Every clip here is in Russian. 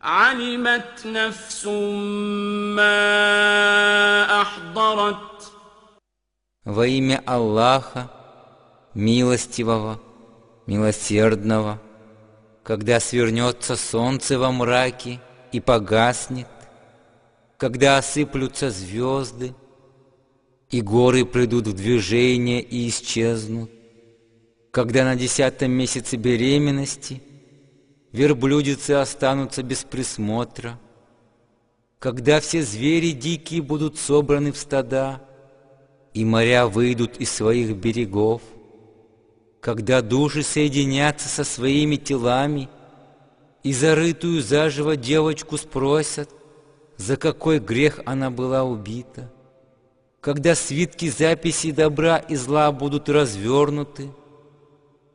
علمت نفس ما أحضرت Во имя Аллаха, милостивого, милосердного, когда свернется солнце во мраке и погаснет, когда осыплются звезды, и горы придут в движение и исчезнут, когда на десятом месяце беременности верблюдицы останутся без присмотра, когда все звери дикие будут собраны в стада, и моря выйдут из своих берегов, когда души соединятся со своими телами, и зарытую заживо девочку спросят, за какой грех она была убита, когда свитки записей добра и зла будут развернуты,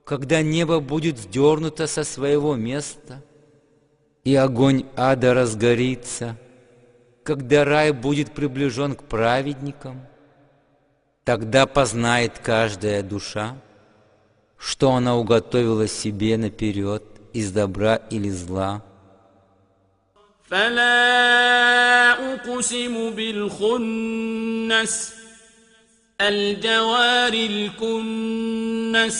когда небо будет сдернуто со своего места, и огонь ада разгорится, когда рай будет приближен к праведникам, тогда познает каждая душа, что она уготовила себе наперед из добра или зла. فلا أقسم بالخنس الجوار الكنس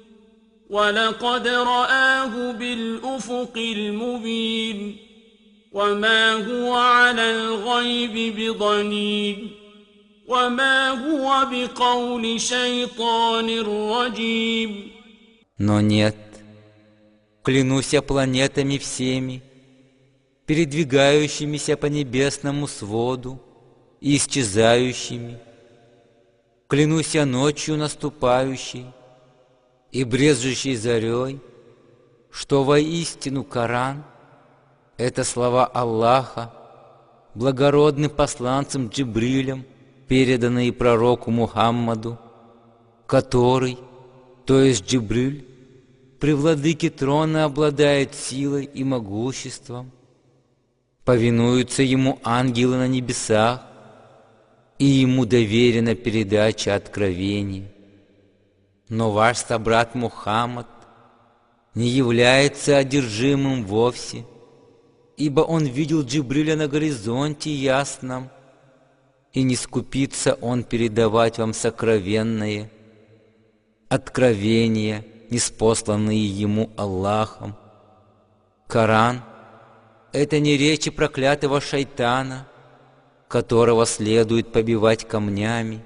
ولقد رآه بالأفق المبين وما هو على الغيب بضنين وما هو بقول شيطان رجيم Но нет, клянусь я планетами всеми, передвигающимися по небесному своду и исчезающими. Клянусь я ночью наступающей и брезжущей зарей, что воистину Коран — это слова Аллаха, благородным посланцем Джибрилем, переданные пророку Мухаммаду, который, то есть Джибриль, при владыке трона обладает силой и могуществом, повинуются ему ангелы на небесах, и ему доверена передача откровений. Но ваш собрат Мухаммад не является одержимым вовсе, ибо он видел Джибриля на горизонте ясном, и не скупится он передавать вам сокровенное, откровения, неспосланные ему Аллахом. Коран — это не речи проклятого шайтана, которого следует побивать камнями.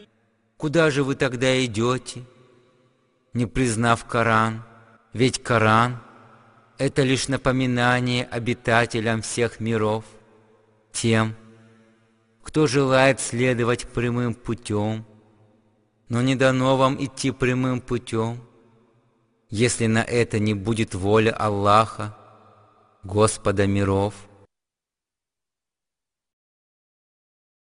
Куда же вы тогда идете, не признав Коран? Ведь Коран — это лишь напоминание обитателям всех миров. тем, кто желает следовать прямым путем, но не дано вам идти прямым путем, если на это не будет воля Аллаха, Господа миров –